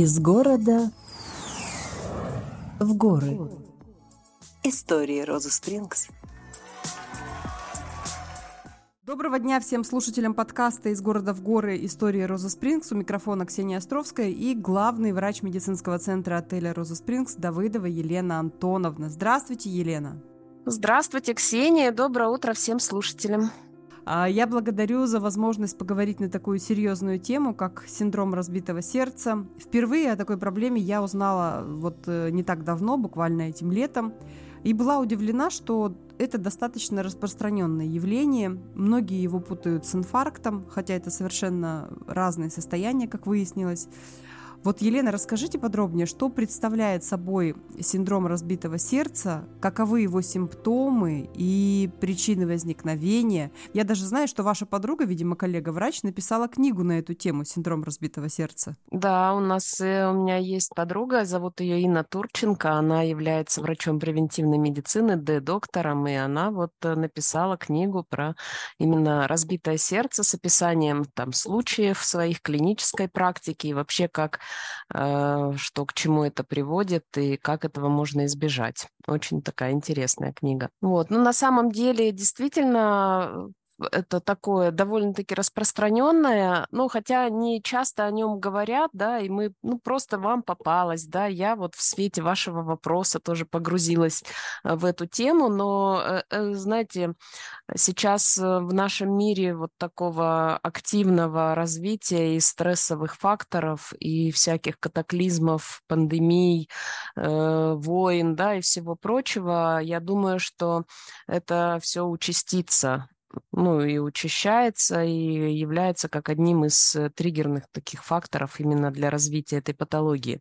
Из города в горы. Истории Розы Спрингс. Доброго дня всем слушателям подкаста «Из города в горы. Истории Роза Спрингс». У микрофона Ксения Островская и главный врач медицинского центра отеля «Роза Спрингс» Давыдова Елена Антоновна. Здравствуйте, Елена. Здравствуйте, Ксения. Доброе утро всем слушателям. А, я благодарю за возможность поговорить на такую серьезную тему, как синдром разбитого сердца. Впервые о такой проблеме я узнала вот э, не так давно, буквально этим летом, и была удивлена, что это достаточно распространенное явление. Многие его путают с инфарктом, хотя это совершенно разные состояния, как выяснилось. Вот, Елена, расскажите подробнее, что представляет собой синдром разбитого сердца, каковы его симптомы и причины возникновения. Я даже знаю, что ваша подруга, видимо, коллега-врач, написала книгу на эту тему «Синдром разбитого сердца». Да, у нас э, у меня есть подруга, зовут ее Инна Турченко, она является врачом превентивной медицины, Д-доктором, и она вот э, написала книгу про именно разбитое сердце с описанием там случаев своих клинической практики и вообще как что к чему это приводит и как этого можно избежать. Очень такая интересная книга. Вот. Но ну, на самом деле действительно это такое довольно-таки распространенное, ну, хотя не часто о нем говорят, да, и мы, ну, просто вам попалось, да, я вот в свете вашего вопроса тоже погрузилась э, в эту тему, но, э, э, знаете, сейчас в нашем мире вот такого активного развития и стрессовых факторов, и всяких катаклизмов, пандемий, войн, да, и всего прочего, я думаю, что это все участится ну, и учащается, и является как одним из э, триггерных таких факторов именно для развития этой патологии.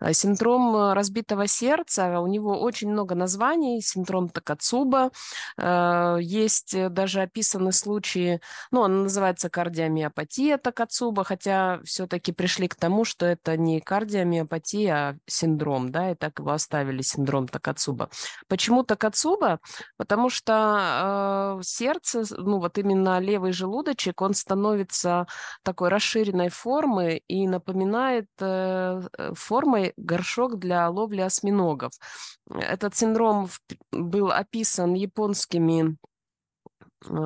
А синдром э, разбитого сердца, у него очень много названий, синдром Такацуба, э, есть даже описаны случаи, ну, он называется кардиомиопатия Такацуба, хотя все-таки пришли к тому, что это не кардиомиопатия, а синдром, да, и так его оставили, синдром Такацуба. Почему Такацуба? Потому что э, сердце ну вот именно левый желудочек, он становится такой расширенной формы и напоминает э, э формой горшок для ловли осьминогов. Этот синдром был описан японскими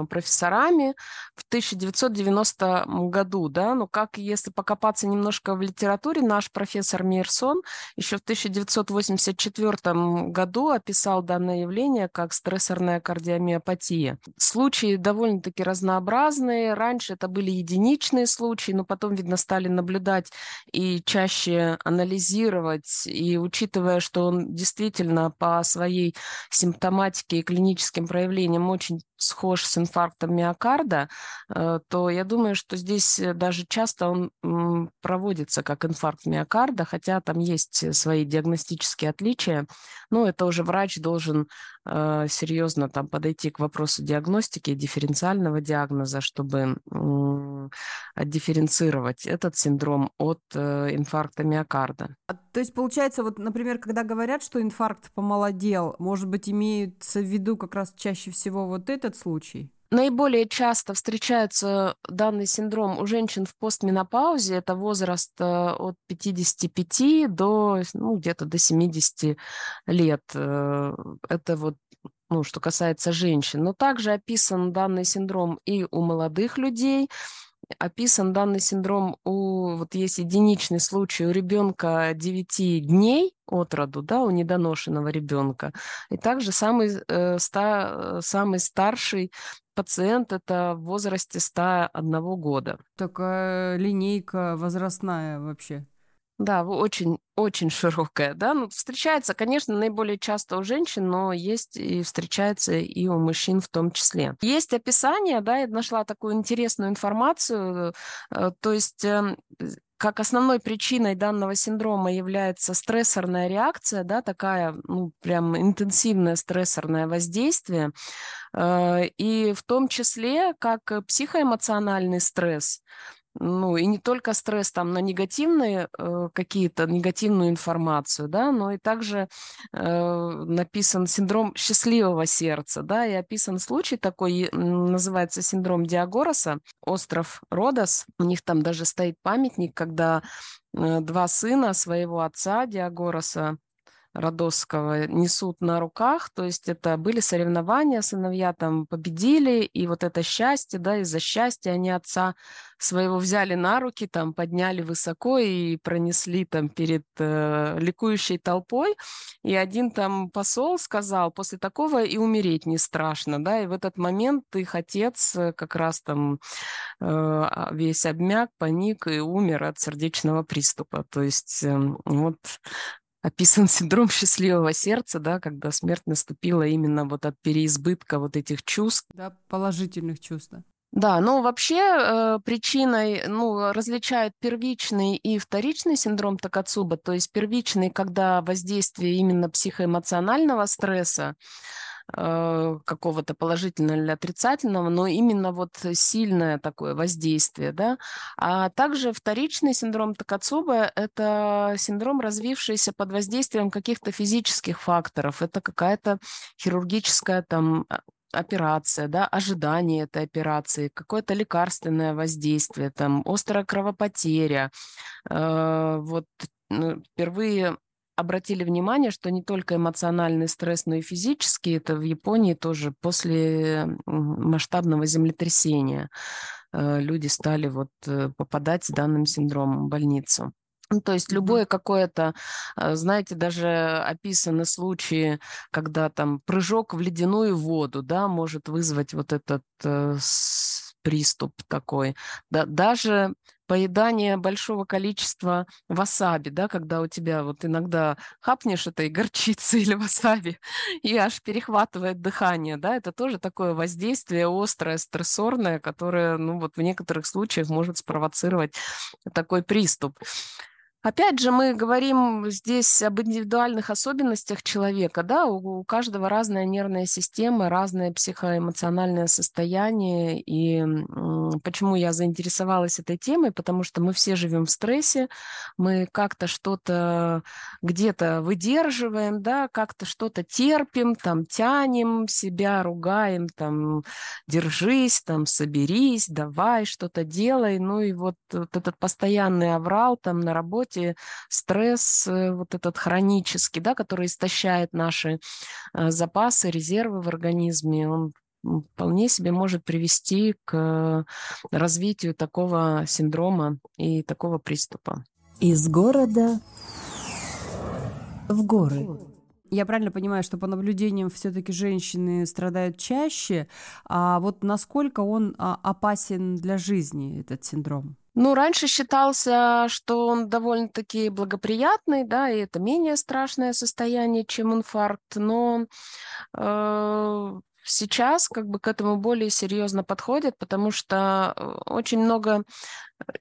профессорами в 1990 году, да, но как если покопаться немножко в литературе, наш профессор Мейерсон еще в 1984 году описал данное явление как стрессорная кардиомиопатия. Случаи довольно-таки разнообразные. Раньше это были единичные случаи, но потом, видно, стали наблюдать и чаще анализировать, и учитывая, что он действительно по своей симптоматике и клиническим проявлениям очень схож с инфарктом миокарда, э, то я думаю, что здесь э, даже часто он проводится как инфаркт миокарда, хотя там есть свои диагностические отличия. Но это уже врач должен э, серьезно там подойти к вопросу диагностики, дифференциального диагноза, чтобы отдифференцировать этот синдром от инфаркта миокарда. А, то есть получается, вот, например, когда говорят, что инфаркт помолодел, может быть, имеется в виду как раз чаще всего вот этот случай? Наиболее часто встречается данный синдром у женщин в постменопаузе. Это возраст э, от 55 до ну, где-то до 70 лет. Э, это вот ну, что касается женщин. Но также описан данный синдром и у молодых людей, описан данный синдром у, вот есть единичный случай у ребенка 9 дней от роду, да, у недоношенного ребенка. И также самый, э, ста, самый старший пациент это в возрасте 101 года. Такая линейка возрастная вообще. Да, очень, очень широкая, да. Ну, встречается, конечно, наиболее часто у женщин, но есть и встречается и у мужчин в том числе. Есть описание, да, я нашла такую интересную информацию, э, то есть эм, как основной причиной данного синдрома является стрессорная реакция, да, такая, ну, прям интенсивное стрессорное воздействие, э, и в том числе как психоэмоциональный стресс, ну и не только стресс там на негативные э, какие-то негативную информацию, да, но и также э, написан синдром счастливого сердца, да, и описан случай такой, называется синдром Диагороса, остров Родос, у них там даже стоит памятник, когда э, два сына своего отца Диагороса Родосского несут на руках, то есть это были соревнования, сыновья там победили, и вот это счастье, да, из-за счастья они отца своего взяли на руки, там подняли высоко и пронесли там перед э, ликующей толпой, и один там посол сказал, после такого и умереть не страшно, да, и в этот момент их отец э, как раз там э, а, весь обмяк, паник и умер от сердечного приступа, то есть э, вот описан синдром счастливого сердца, да, когда смерть наступила именно вот от переизбытка вот этих чувств. Да, положительных чувств. Да. Да, ну вообще э, причиной, ну, различают первичный и вторичный синдром Такацуба, то есть первичный, когда воздействие именно психоэмоционального стресса, какого-то положительного или отрицательного, но именно вот сильное такое воздействие, да. А также вторичный синдром Такацуба – это синдром, развившийся под воздействием каких-то физических факторов. Это какая-то хирургическая там а, операция, да, ожидание этой операции, какое-то лекарственное воздействие, там, острая кровопотеря. Э, вот ну, впервые обратили внимание, что не только эмоциональный стресс, но и физический, это в Японии тоже после масштабного землетрясения э, люди стали вот э, попадать с данным синдромом в больницу. Ну, то есть любое какое-то, э, знаете, даже описаны случаи, когда там прыжок в ледяную воду, да, может вызвать вот этот э, приступ такой. Да, даже поедание большого количества васаби, да, когда у тебя вот иногда хапнешь этой горчицы или васаби и аж перехватывает дыхание, да, это тоже такое воздействие острое, стрессорное, которое, ну вот в некоторых случаях может спровоцировать такой приступ. Опять же, мы говорим здесь об индивидуальных особенностях человека, да, у, у каждого разная нервная система, разное психоэмоциональное состояние, и почему я заинтересовалась этой темой, потому что мы все живем в стрессе, мы как-то что-то где-то выдерживаем, да, как-то что-то терпим, там, тянем себя, ругаем, там, держись, там, соберись, давай, что-то делай, ну и вот, вот этот постоянный аврал там на работе, работе, стресс э, вот этот хронический, да, который истощает наши э, запасы, резервы в организме, он вполне себе может привести к развитию такого синдрома и такого приступа. Из города в горы. Я правильно понимаю, что по наблюдениям все-таки женщины страдают чаще, а вот насколько он а, опасен для жизни, этот синдром? Ну, раньше считался, что он довольно-таки благоприятный, да, и это менее страшное состояние, чем инфаркт, но э, сейчас как бы к этому более серьезно подходят, потому что э, очень много,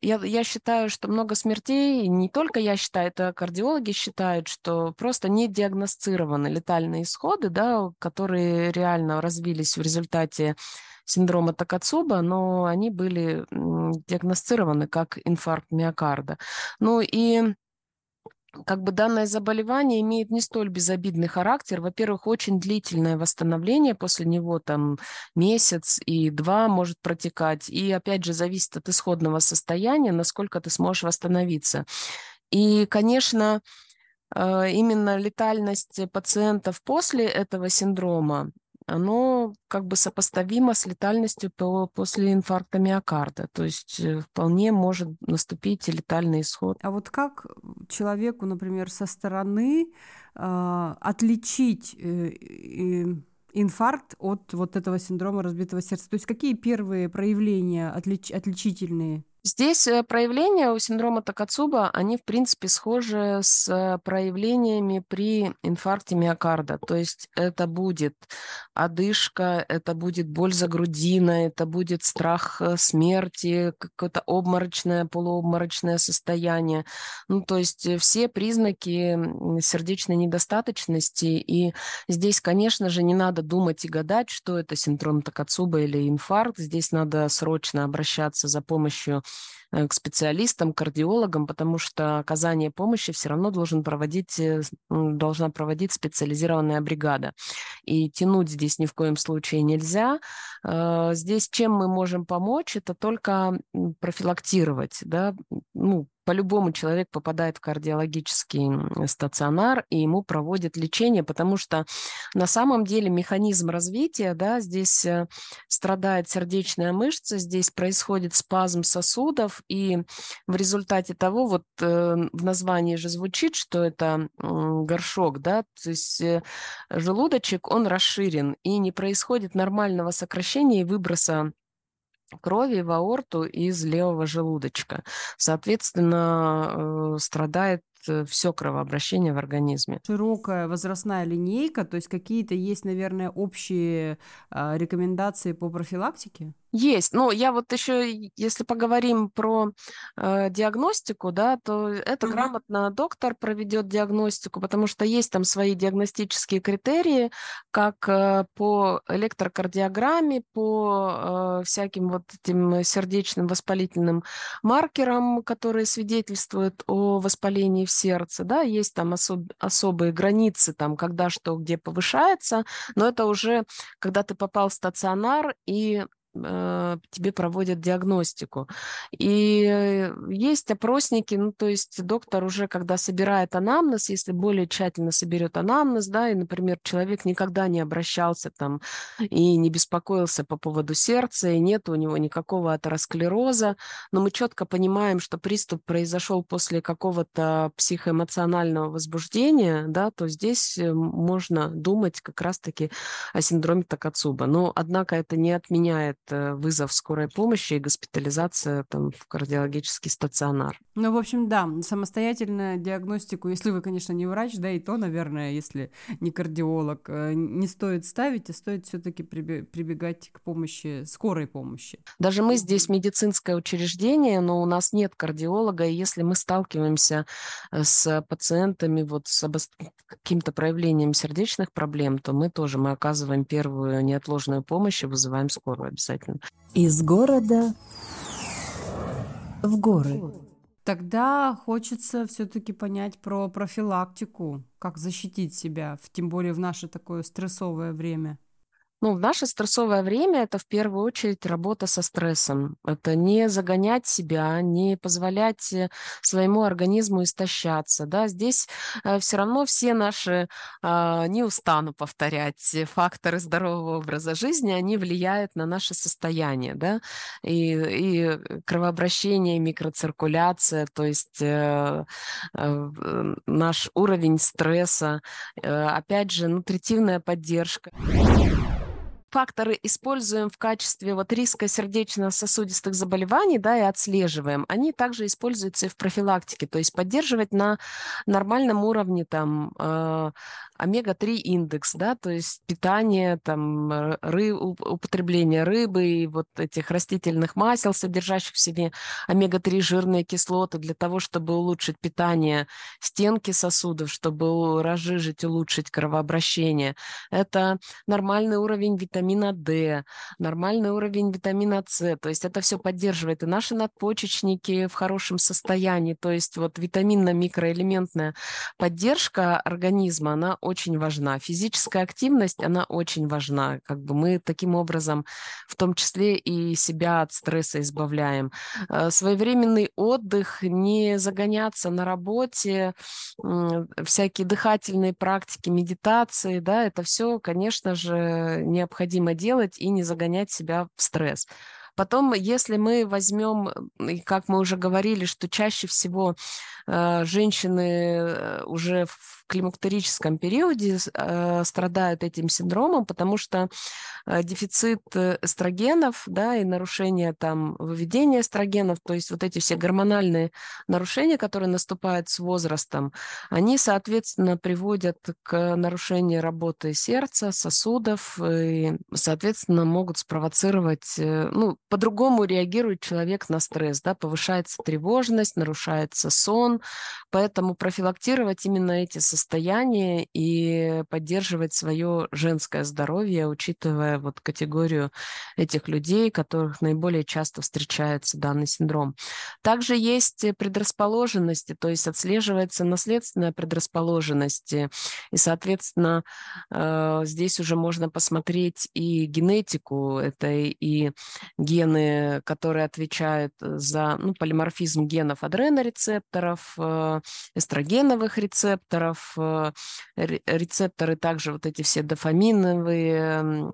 я, я считаю, что много смертей, не только я считаю, это кардиологи считают, что просто не диагностированы летальные исходы, да, которые реально развились в результате синдрома Такацуба, но они были диагностированы как инфаркт миокарда. Ну и как бы данное заболевание имеет не столь безобидный характер. Во-первых, очень длительное восстановление после него, там месяц и два может протекать. И опять же зависит от исходного состояния, насколько ты сможешь восстановиться. И, конечно, э, именно летальность пациентов после этого синдрома оно как бы сопоставимо с летальностью по, после инфаркта миокарда. То есть э, вполне может наступить летальный исход. А вот как человеку, например, со стороны э, отличить э, э, инфаркт от вот этого синдрома разбитого сердца? То есть какие первые проявления отлич, отличительные? Здесь э, проявления у синдрома Такацуба, они, в принципе, схожи с э, проявлениями при инфаркте миокарда. То есть это будет одышка, это будет боль за грудиной, это будет страх э, смерти, какое-то обморочное, полуобморочное состояние. Ну, то есть все признаки сердечной недостаточности. И здесь, конечно же, не надо думать и гадать, что это синдром Такацуба или инфаркт. Здесь надо срочно обращаться за помощью к специалистам, кардиологам, потому что оказание помощи все равно должен проводить, э, должна проводить специализированная бригада. И тянуть здесь ни в коем случае нельзя. Здесь чем мы можем помочь, это только профилактировать, да, ну, по-любому человек попадает в кардиологический стационар, и ему проводят лечение, потому что на самом деле механизм развития, да, здесь э, страдает сердечная мышца, здесь происходит спазм сосудов, и в результате того, вот э, в названии же звучит, что это горшок, да, то есть э, желудочек, он расширен, и не происходит нормального сокращения и выброса крови в аорту из левого желудочка. Соответственно, э, страдает э, все кровообращение в организме. Широкая возрастная линейка, то есть какие-то есть, наверное, общие а, рекомендации по профилактике? Есть. Ну, я вот еще, если поговорим про э, диагностику, да, то это mm-hmm. грамотно доктор проведет диагностику, потому что есть там свои диагностические критерии, как э, по электрокардиограмме, по э, всяким вот этим сердечным воспалительным маркерам, которые свидетельствуют о воспалении в сердце, да, есть там особ- особые границы, там, когда что, где повышается, но это уже, когда ты попал в стационар и тебе проводят диагностику. И есть опросники, ну, то есть доктор уже, когда собирает анамнез, если более тщательно соберет анамнез, да, и, например, человек никогда не обращался там и не беспокоился по поводу сердца, и нет у него никакого атеросклероза, но мы четко понимаем, что приступ произошел после какого-то психоэмоционального возбуждения, да, то здесь э, можно думать как раз-таки о синдроме Такацуба. Но, однако, это не отменяет это вызов скорой помощи и госпитализация там, в кардиологический стационар. Ну, в общем, да, самостоятельную диагностику, если вы, конечно, не врач, да, и то, наверное, если не кардиолог, э, не стоит ставить, а стоит все-таки прибегать к помощи, скорой помощи. Даже мы здесь медицинское учреждение, но у нас нет кардиолога, и если мы сталкиваемся э, с пациентами вот с каким-то проявлением сердечных проблем, то мы тоже мы оказываем первую неотложную помощь и вызываем скорую обязательно обязательно. Из города в горы. Тогда хочется все-таки понять про профилактику, как защитить себя, тем более в наше такое стрессовое время. Ну, в наше стрессовое время это в первую очередь работа со стрессом. Это не загонять себя, не позволять э, своему организму истощаться. Да? Здесь э, все равно все наши, э, не устану повторять, факторы здорового образа жизни, они влияют на наше состояние. Да? И, и кровообращение, микроциркуляция, то есть э, э, наш уровень стресса, э, опять же, нутритивная поддержка факторы используем в качестве вот риска сердечно-сосудистых заболеваний, да, и отслеживаем, они также используются и в профилактике, то есть поддерживать на нормальном уровне там э, омега-3 индекс, да, то есть питание, там, э, ры, употребление рыбы и вот этих растительных масел, содержащих в себе омега-3 жирные кислоты для того, чтобы улучшить питание стенки сосудов, чтобы разжижить, улучшить кровообращение. Это нормальный уровень витаминов витамина D, нормальный уровень витамина С. То есть это все поддерживает и наши надпочечники в хорошем состоянии. То есть вот витаминно-микроэлементная поддержка организма, она очень важна. Физическая активность, она очень важна. Как бы мы таким образом в том числе и себя от стресса избавляем. Э, своевременный отдых, не загоняться на работе, всякие дыхательные практики, медитации, да, это все, конечно же, необходимо необходимо делать и не загонять себя в стресс. Потом, если мы возьмем, как мы уже говорили, что чаще всего э, женщины э, уже в климактерическом периоде э, страдают этим синдромом, потому что э, дефицит э, эстрогенов, да, и нарушение там выведения эстрогенов, то есть вот эти все гормональные нарушения, которые наступают с возрастом, они, соответственно, приводят к нарушению работы сердца, сосудов, и, соответственно, могут спровоцировать, ну, по-другому реагирует человек на стресс, да, повышается тревожность, нарушается сон, поэтому профилактировать именно эти состояния состояние и поддерживать свое женское здоровье, учитывая вот категорию этих людей, которых наиболее часто встречается данный синдром. Также есть предрасположенности, то есть отслеживается наследственная предрасположенность, и, соответственно, э, здесь уже можно посмотреть и генетику, это и гены, которые отвечают за ну, полиморфизм генов адренорецепторов, э, эстрогеновых рецепторов, э, рецепторы также вот эти все дофаминовые,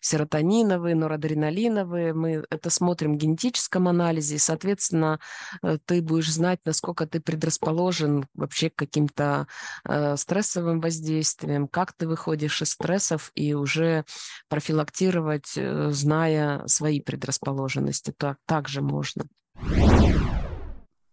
серотониновые, норадреналиновые. Мы это смотрим в генетическом анализе, и, соответственно, э, ты будешь знать, насколько ты предрасположен вообще к каким-то стрессовым воздействиям, как ты выходишь из стрессов и уже профилактировать, зная свои предрасположенности. Так, также можно.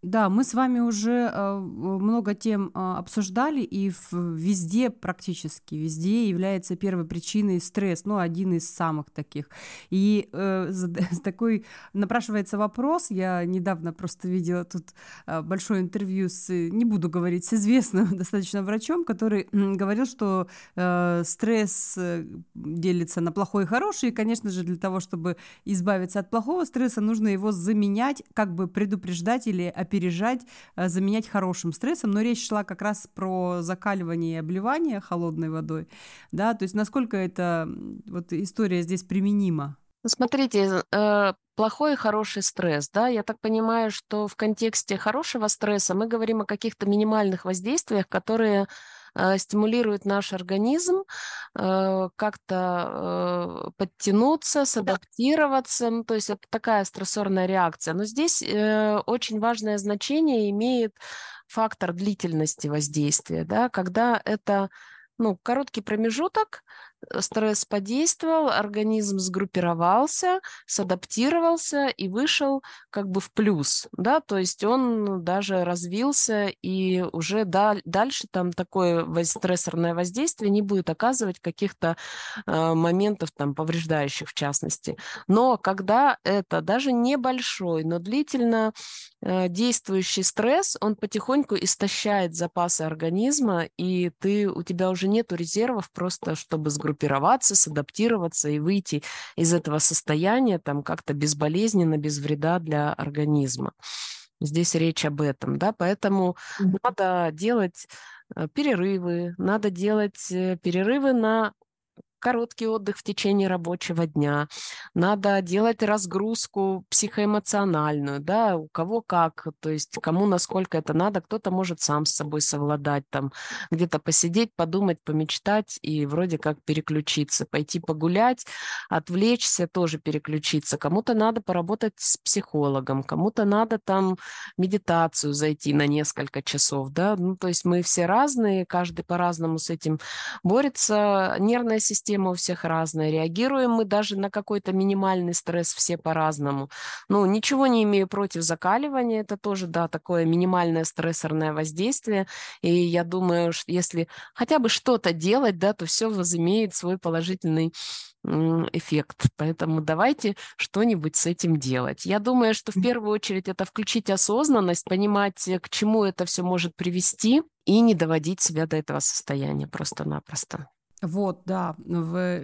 Да, мы с вами уже э, много тем э, обсуждали, и везде, практически везде является первой причиной стресс, ну, один из самых таких. И э, такой напрашивается вопрос, я недавно просто видела тут э, большое интервью с, не буду говорить, с известным достаточно врачом, который говорил, что э, стресс э, делится на плохой и хороший, и, конечно же, для того, чтобы избавиться от плохого стресса, нужно его заменять, как бы предупреждать или опережать, э, заменять хорошим стрессом, но речь шла как раз про закаливание и обливание холодной водой, да, то есть насколько эта вот история здесь применима? Ну, смотрите, э, плохой и хороший стресс, да, я так понимаю, что в контексте хорошего стресса мы говорим о каких-то минимальных воздействиях, которые э, стимулируют наш организм э, как-то подтянуться, садаптироваться, ну, то есть это такая стрессорная реакция. Но здесь очень важное значение имеет фактор длительности воздействия, да, когда это ну, короткий промежуток, стресс подействовал, организм сгруппировался, садаптировался и вышел как бы в плюс, да, то есть он даже развился и уже да, дальше там такое стрессорное воздействие не будет оказывать каких-то э, моментов там повреждающих в частности. Но когда это даже небольшой, но длительно э, действующий стресс, он потихоньку истощает запасы организма, и ты, у тебя уже нету резервов просто, чтобы сгруппироваться сгруппироваться, садаптироваться и выйти из этого состояния там как-то безболезненно, без вреда для организма. Здесь речь об этом, да, поэтому mm-hmm. надо делать э, перерывы, надо делать э, перерывы на короткий отдых в течение рабочего дня, надо делать разгрузку психоэмоциональную, да, у кого как, то есть кому насколько это надо, кто-то может сам с собой совладать, там, где-то посидеть, подумать, помечтать и вроде как переключиться, пойти погулять, отвлечься, тоже переключиться. Кому-то надо поработать с психологом, кому-то надо там медитацию зайти на несколько часов, да, ну, то есть мы все разные, каждый по-разному с этим борется. Нервная система система у всех разная, реагируем мы даже на какой-то минимальный стресс все по-разному. Ну, ничего не имею против закаливания, это тоже, да, такое минимальное стрессорное воздействие, и я думаю, что если хотя бы что-то делать, да, то все возымеет свой положительный эффект. Поэтому давайте что-нибудь с этим делать. Я думаю, что в первую очередь это включить осознанность, понимать, к чему это все может привести, и не доводить себя до этого состояния просто-напросто. Вот, да,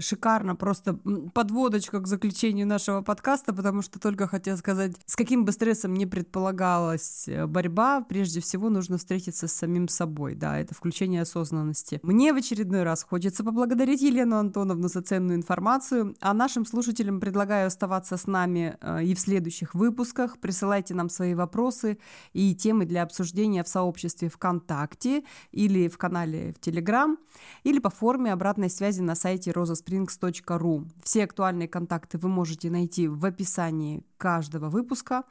шикарно, просто подводочка к заключению нашего подкаста, потому что только хотела сказать, с каким бы стрессом не предполагалась э, борьба, прежде всего нужно встретиться с самим собой, да, это включение осознанности. Мне в очередной раз хочется поблагодарить Елену Антоновну за ценную информацию, а нашим слушателям предлагаю оставаться с нами э, и в следующих выпусках, присылайте нам свои вопросы и темы для обсуждения в сообществе ВКонтакте или в канале в Телеграм, или по форме обратной обратной связи на сайте rosasprings.ru. Все актуальные контакты вы можете найти в описании каждого выпуска.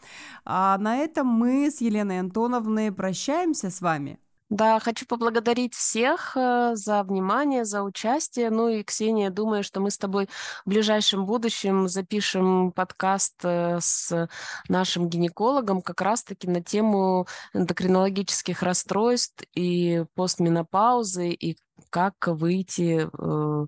А на этом мы с Еленой Антоновной прощаемся с вами. Да, хочу поблагодарить всех э, за внимание, за участие. Ну и, Ксения, думаю, что мы с тобой в ближайшем будущем запишем подкаст э, с нашим гинекологом как раз-таки на тему эндокринологических расстройств и постменопаузы, и как выйти, э,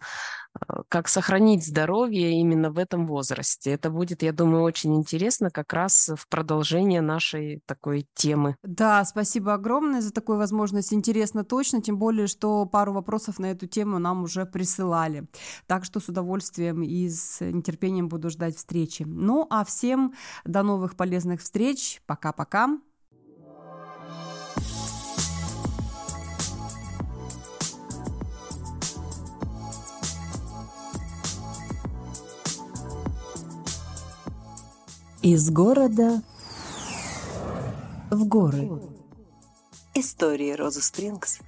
как сохранить здоровье именно в этом возрасте. Это будет, я думаю, очень интересно как раз в продолжение нашей такой темы. Да, спасибо огромное за такую возможность. Интересно точно, тем более, что пару вопросов на эту тему нам уже присылали. Так что с удовольствием и с нетерпением буду ждать встречи. Ну, а всем до новых полезных встреч. Пока-пока. Из города в горы. Истории Розы Спрингс